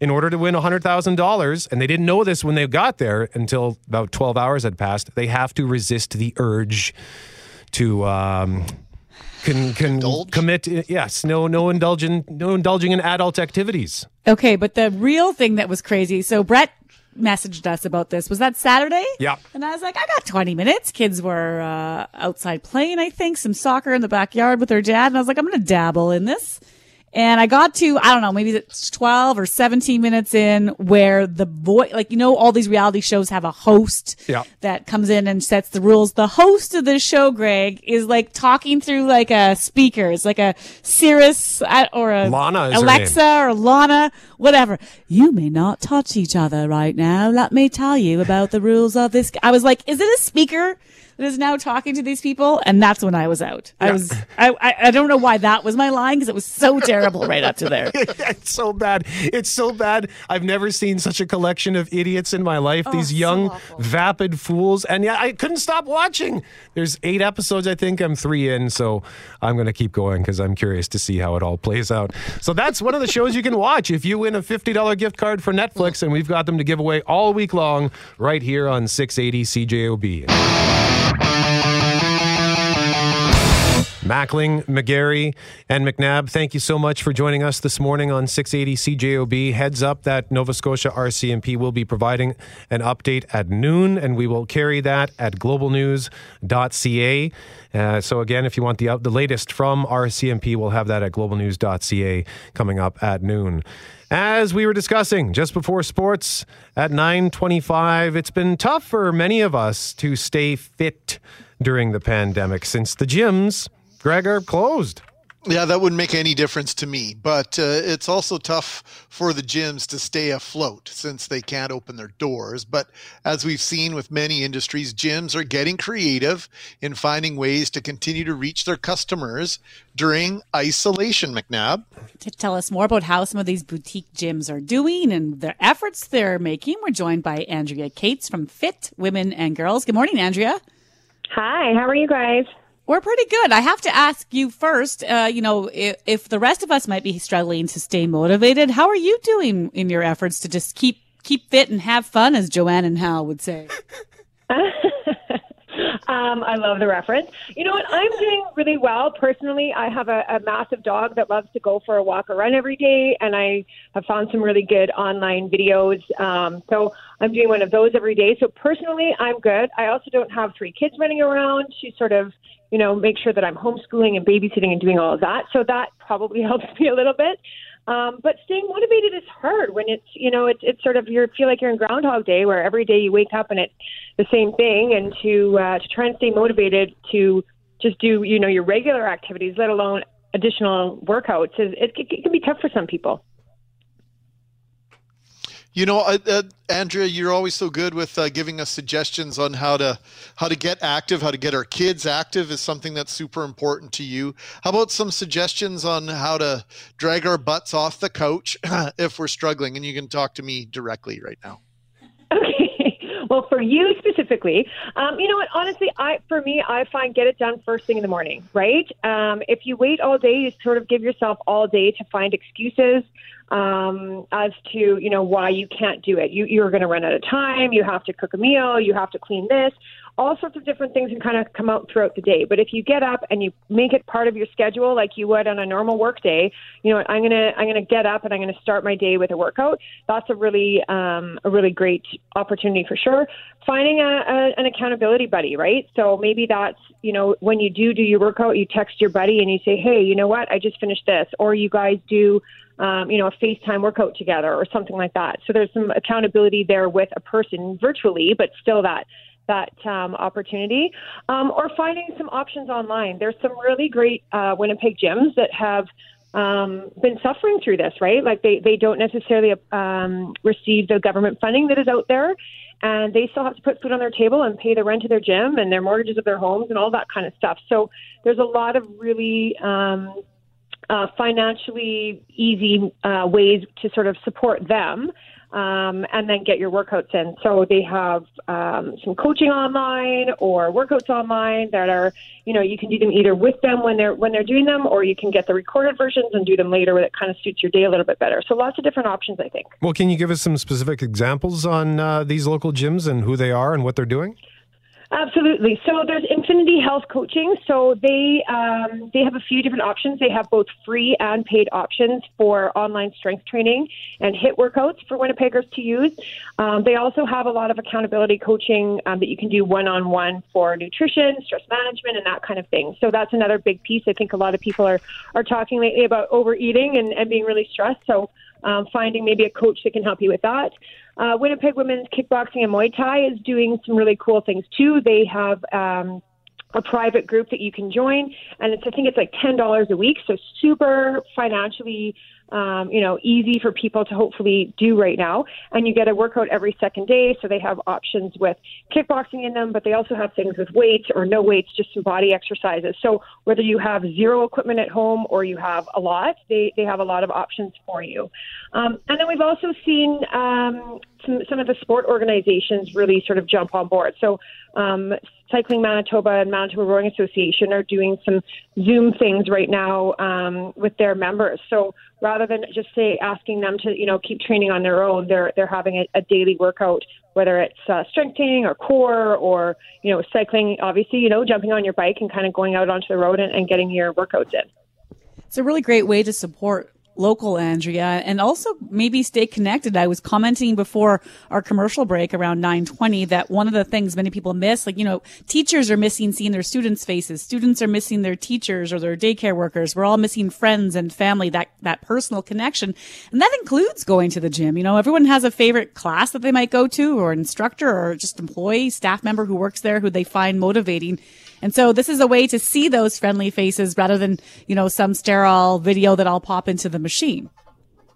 in order to win $100,000, and they didn't know this when they got there until about 12 hours had passed, they have to resist the urge to um, can, can commit. Yes, no, no indulging, no indulging in adult activities. Okay, but the real thing that was crazy. So Brett messaged us about this. Was that Saturday? Yeah. And I was like, I got 20 minutes. Kids were uh, outside playing, I think, some soccer in the backyard with their dad. And I was like, I'm going to dabble in this. And I got to, I don't know, maybe it's 12 or 17 minutes in where the voice, like, you know, all these reality shows have a host Yeah. that comes in and sets the rules. The host of this show, Greg, is like talking through like a speaker. It's like a Cirrus or a Lana Alexa or Lana, whatever. You may not touch each other right now. Let me tell you about the rules of this. I was like, is it a speaker? Is now talking to these people, and that's when I was out. I was I, I don't know why that was my line because it was so terrible right up to there. <laughs> it's so bad. It's so bad. I've never seen such a collection of idiots in my life. Oh, These young, vapid fools. And yeah, I couldn't stop watching. There's eight episodes, I think. I'm three in, so I'm going to keep going because I'm curious to see how it all plays out. So that's one of the shows you can watch if you win a $50 gift card for Netflix, and we've got them to give away all week long right here on 680 CJOB. Mackling, McGarry, and McNabb, thank you so much for joining us this morning on 680 CJOB. Heads up that Nova Scotia RCMP will be providing an update at noon, and we will carry that at globalnews.ca. Uh, so, again, if you want the, the latest from RCMP, we'll have that at globalnews.ca coming up at noon. As we were discussing just before sports at 9:25, it's been tough for many of us to stay fit during the pandemic since the gyms, Greg, are closed. Yeah, that wouldn't make any difference to me. But uh, it's also tough for the gyms to stay afloat since they can't open their doors. But as we've seen with many industries, gyms are getting creative in finding ways to continue to reach their customers during isolation, McNabb. To tell us more about how some of these boutique gyms are doing and the efforts they're making, we're joined by Andrea Cates from Fit Women and Girls. Good morning, Andrea. Hi, how are you guys? We're pretty good. I have to ask you first, uh, you know, if, if the rest of us might be struggling to stay motivated, how are you doing in your efforts to just keep keep fit and have fun, as Joanne and Hal would say? <laughs> Um, I love the reference. You know what? I'm doing really well personally. I have a, a massive dog that loves to go for a walk or run every day, and I have found some really good online videos. Um, so I'm doing one of those every day. So personally, I'm good. I also don't have three kids running around. She's sort of, you know, make sure that I'm homeschooling and babysitting and doing all of that. So that probably <laughs> helps me a little bit. Um, but staying motivated is hard when it's you know it's it's sort of you feel like you're in Groundhog Day where every day you wake up and it's the same thing, and to uh, to try and stay motivated to just do you know your regular activities, let alone additional workouts, is it, it can be tough for some people. You know, uh, uh, Andrea, you're always so good with uh, giving us suggestions on how to how to get active, how to get our kids active is something that's super important to you. How about some suggestions on how to drag our butts off the couch <clears throat> if we're struggling? And you can talk to me directly right now. Well, for you specifically, um, you know what? Honestly, I for me, I find get it done first thing in the morning. Right? Um, if you wait all day, you sort of give yourself all day to find excuses um, as to you know why you can't do it. You you're going to run out of time. You have to cook a meal. You have to clean this. All sorts of different things can kind of come out throughout the day. But if you get up and you make it part of your schedule, like you would on a normal work day, you know? I'm gonna I'm gonna get up and I'm gonna start my day with a workout. That's a really um, a really great opportunity for sure. Finding a, a, an accountability buddy, right? So maybe that's you know when you do do your workout, you text your buddy and you say, hey, you know what? I just finished this, or you guys do um, you know, a FaceTime workout together or something like that. So there's some accountability there with a person virtually, but still that that um, opportunity, um, or finding some options online. There's some really great uh, Winnipeg gyms that have um, been suffering through this, right? Like they, they don't necessarily um, receive the government funding that is out there, and they still have to put food on their table and pay the rent of their gym and their mortgages of their homes and all that kind of stuff. So there's a lot of really um, uh, financially easy uh, ways to sort of support them um, and then get your workouts in. So they have um, some coaching online or workouts online that are, you know, you can do them either with them when they're when they're doing them, or you can get the recorded versions and do them later when it kind of suits your day a little bit better. So lots of different options, I think. Well, can you give us some specific examples on uh, these local gyms and who they are and what they're doing? Absolutely. So there's Infinity Health Coaching. So they um, they have a few different options. They have both free and paid options for online strength training and HIIT workouts for Winnipeggers to use. Um, they also have a lot of accountability coaching um, that you can do one on one for nutrition, stress management, and that kind of thing. So that's another big piece. I think a lot of people are are talking lately about overeating and, and being really stressed. So um, finding maybe a coach that can help you with that. Uh, Winnipeg Women's Kickboxing and Muay Thai is doing some really cool things too. They have um, a private group that you can join, and it's I think it's like ten dollars a week, so super financially um, you know, easy for people to hopefully do right now. And you get a workout every second day, so they have options with kickboxing in them, but they also have things with weights or no weights, just some body exercises. So whether you have zero equipment at home or you have a lot, they, they have a lot of options for you. Um, and then we've also seen um, some, some of the sport organizations really sort of jump on board. So um, Cycling Manitoba and Manitoba Rowing Association are doing some Zoom things right now um, with their members. So rather than just say asking them to you know keep training on their own, they're they're having a, a daily workout, whether it's uh, or core or you know cycling. Obviously, you know jumping on your bike and kind of going out onto the road and, and getting your workouts in. It's a really great way to support local, Andrea, and also maybe stay connected. I was commenting before our commercial break around 920 that one of the things many people miss, like, you know, teachers are missing seeing their students' faces. Students are missing their teachers or their daycare workers. We're all missing friends and family, that, that personal connection. And that includes going to the gym. You know, everyone has a favorite class that they might go to or instructor or just employee, staff member who works there who they find motivating. And so this is a way to see those friendly faces rather than, you know, some sterile video that I'll pop into the machine.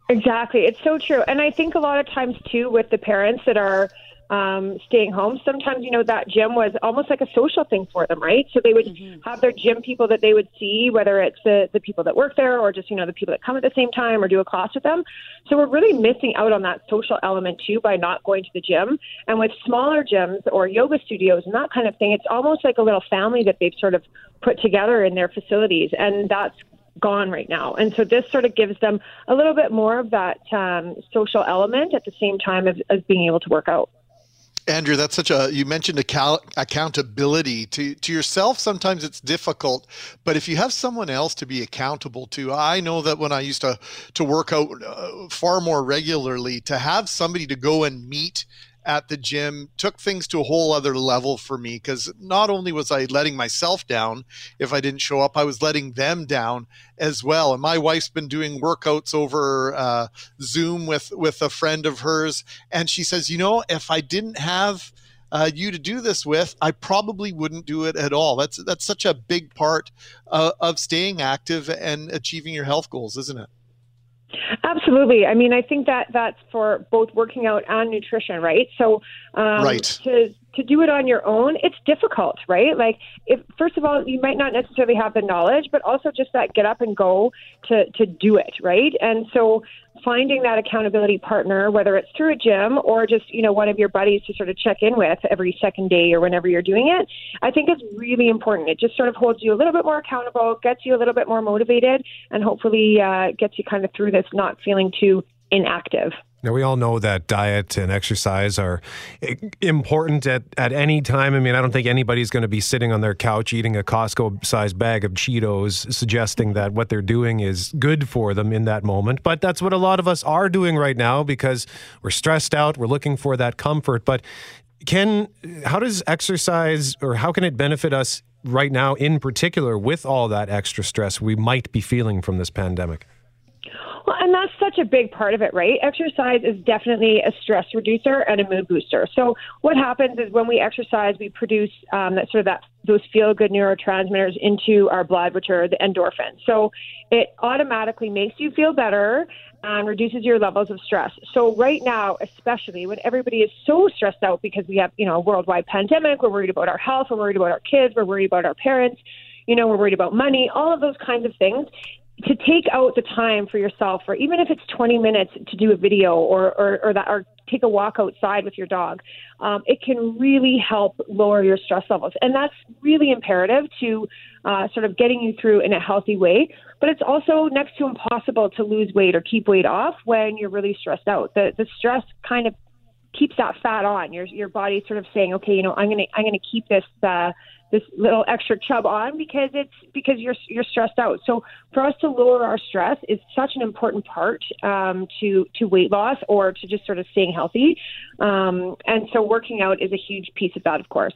Exactly. It's so true. And I think a lot of times too with the parents that are um, staying home, sometimes, you know, that gym was almost like a social thing for them, right? So they would mm-hmm. have their gym people that they would see, whether it's the, the people that work there or just, you know, the people that come at the same time or do a class with them. So we're really missing out on that social element too by not going to the gym. And with smaller gyms or yoga studios and that kind of thing, it's almost like a little family that they've sort of put together in their facilities. And that's gone right now. And so this sort of gives them a little bit more of that um, social element at the same time as, as being able to work out. Andrew, that's such a you mentioned account, accountability to to yourself. Sometimes it's difficult, but if you have someone else to be accountable to, I know that when I used to to work out uh, far more regularly, to have somebody to go and meet at the gym took things to a whole other level for me because not only was I letting myself down if I didn't show up, I was letting them down as well. And my wife's been doing workouts over uh, Zoom with with a friend of hers, and she says, you know, if I didn't have uh, you to do this with, I probably wouldn't do it at all. That's that's such a big part uh, of staying active and achieving your health goals, isn't it? Absolutely. I mean, I think that that's for both working out and nutrition, right? So, um, right. to to do it on your own, it's difficult, right? Like, if first of all, you might not necessarily have the knowledge, but also just that get up and go to to do it, right? And so, finding that accountability partner, whether it's through a gym or just you know one of your buddies to sort of check in with every second day or whenever you're doing it, I think is really important. It just sort of holds you a little bit more accountable, gets you a little bit more motivated, and hopefully uh, gets you kind of through this not feeling too inactive. Now, we all know that diet and exercise are important at, at any time. I mean, I don't think anybody's going to be sitting on their couch eating a Costco sized bag of Cheetos, suggesting that what they're doing is good for them in that moment. But that's what a lot of us are doing right now because we're stressed out. We're looking for that comfort. But can, how does exercise or how can it benefit us right now in particular with all that extra stress we might be feeling from this pandemic? Well, and that's such a big part of it, right? Exercise is definitely a stress reducer and a mood booster. So what happens is when we exercise, we produce um, that sort of that those feel good neurotransmitters into our blood, which are the endorphins. So it automatically makes you feel better and reduces your levels of stress. So right now, especially when everybody is so stressed out because we have, you know, a worldwide pandemic, we're worried about our health, we're worried about our kids, we're worried about our parents, you know, we're worried about money, all of those kinds of things to take out the time for yourself, or even if it's 20 minutes to do a video or, or, or that, or take a walk outside with your dog, um, it can really help lower your stress levels. And that's really imperative to uh, sort of getting you through in a healthy way. But it's also next to impossible to lose weight or keep weight off when you're really stressed out. The, the stress kind of keeps that fat on. Your your body's sort of saying, okay, you know, I'm gonna I'm gonna keep this uh, this little extra chub on because it's because you're you're stressed out. So for us to lower our stress is such an important part um, to to weight loss or to just sort of staying healthy. Um, and so working out is a huge piece of that, of course.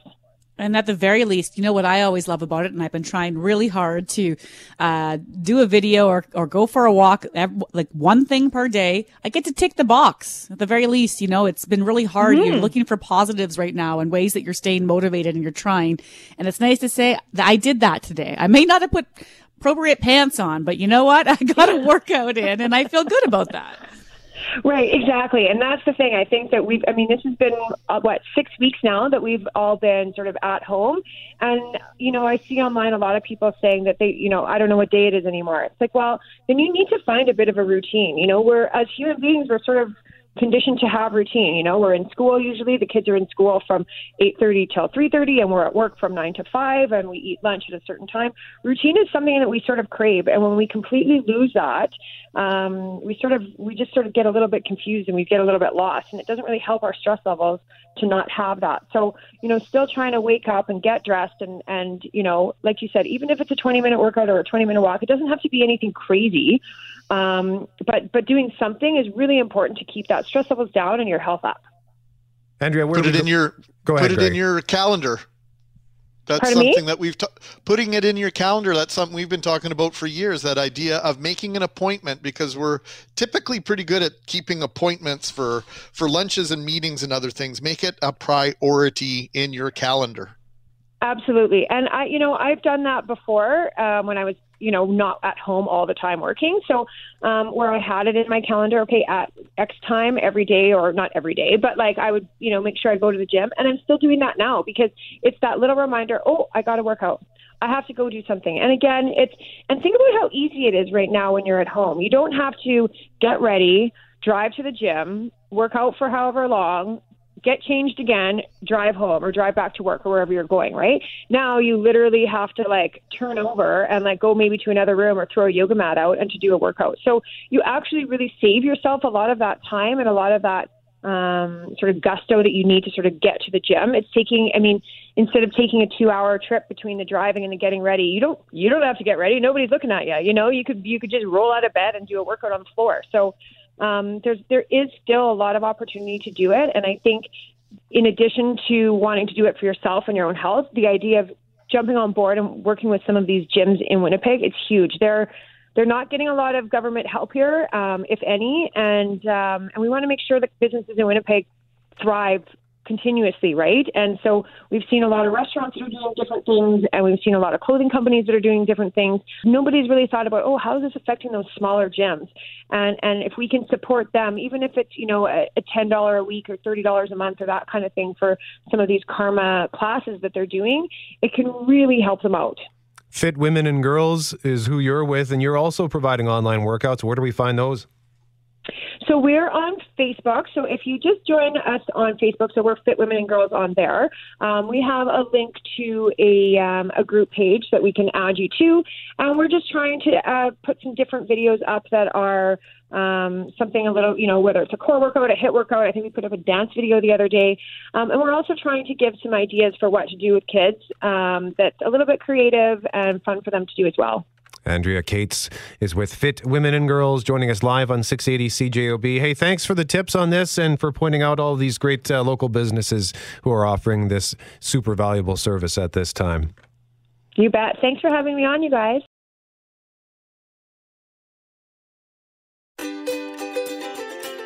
And at the very least, you know what I always love about it, and I've been trying really hard to uh, do a video or, or go for a walk, like one thing per day. I get to tick the box. At the very least, you know, it's been really hard. Mm-hmm. You're looking for positives right now and ways that you're staying motivated and you're trying. And it's nice to say that I did that today. I may not have put appropriate pants on, but you know what? <laughs> I got a workout in and I feel good about that. Right, exactly. And that's the thing. I think that we've, I mean, this has been, uh, what, six weeks now that we've all been sort of at home. And, you know, I see online a lot of people saying that they, you know, I don't know what day it is anymore. It's like, well, then you need to find a bit of a routine. You know, we're, as human beings, we're sort of, conditioned to have routine. You know, we're in school usually. The kids are in school from 8:30 till 3:30, and we're at work from 9 to 5, and we eat lunch at a certain time. Routine is something that we sort of crave, and when we completely lose that, um, we sort of we just sort of get a little bit confused and we get a little bit lost, and it doesn't really help our stress levels to not have that. So, you know, still trying to wake up and get dressed, and and you know, like you said, even if it's a 20 minute workout or a 20 minute walk, it doesn't have to be anything crazy. Um, but but doing something is really important to keep that stress levels down and your health up. Andrea, where put it we in go- your Go ahead, put it Greg. in your calendar. That's Pardon me? something that we've ta- putting it in your calendar. That's something we've been talking about for years. That idea of making an appointment because we're typically pretty good at keeping appointments for for lunches and meetings and other things. Make it a priority in your calendar. Absolutely. And I, you know, I've done that before um, when I was, you know, not at home all the time working. So, um, where I had it in my calendar, okay, at X time every day, or not every day, but like I would, you know, make sure I go to the gym. And I'm still doing that now because it's that little reminder, oh, I got to work out. I have to go do something. And again, it's, and think about how easy it is right now when you're at home. You don't have to get ready, drive to the gym, work out for however long, get changed again, drive home or drive back to work or wherever you're going, right? Now you literally have to like turn over and like go maybe to another room or throw a yoga mat out and to do a workout. So you actually really save yourself a lot of that time and a lot of that um, sort of gusto that you need to sort of get to the gym. It's taking, I mean, instead of taking a two-hour trip between the driving and the getting ready, you don't you don't have to get ready. Nobody's looking at you. You know, you could you could just roll out of bed and do a workout on the floor. So um, there's there is still a lot of opportunity to do it, and I think in addition to wanting to do it for yourself and your own health, the idea of jumping on board and working with some of these gyms in Winnipeg, it's huge. They're they're not getting a lot of government help here, um, if any, and um, and we want to make sure that businesses in Winnipeg thrive continuously, right? And so we've seen a lot of restaurants that are doing different things, and we've seen a lot of clothing companies that are doing different things. Nobody's really thought about, oh, how is this affecting those smaller gyms? And and if we can support them, even if it's you know a, a ten dollar a week or thirty dollars a month or that kind of thing for some of these karma classes that they're doing, it can really help them out. Fit Women and Girls is who you're with, and you're also providing online workouts. Where do we find those? So we're on Facebook. So if you just join us on Facebook, so we're Fit Women and Girls on there. Um, we have a link to a um, a group page that we can add you to, and we're just trying to uh, put some different videos up that are um, something a little, you know, whether it's a core workout, a hit workout. I think we put up a dance video the other day, um, and we're also trying to give some ideas for what to do with kids um, that's a little bit creative and fun for them to do as well. Andrea Cates is with Fit Women and Girls, joining us live on 680 CJOB. Hey, thanks for the tips on this and for pointing out all these great uh, local businesses who are offering this super valuable service at this time. You bet. Thanks for having me on, you guys.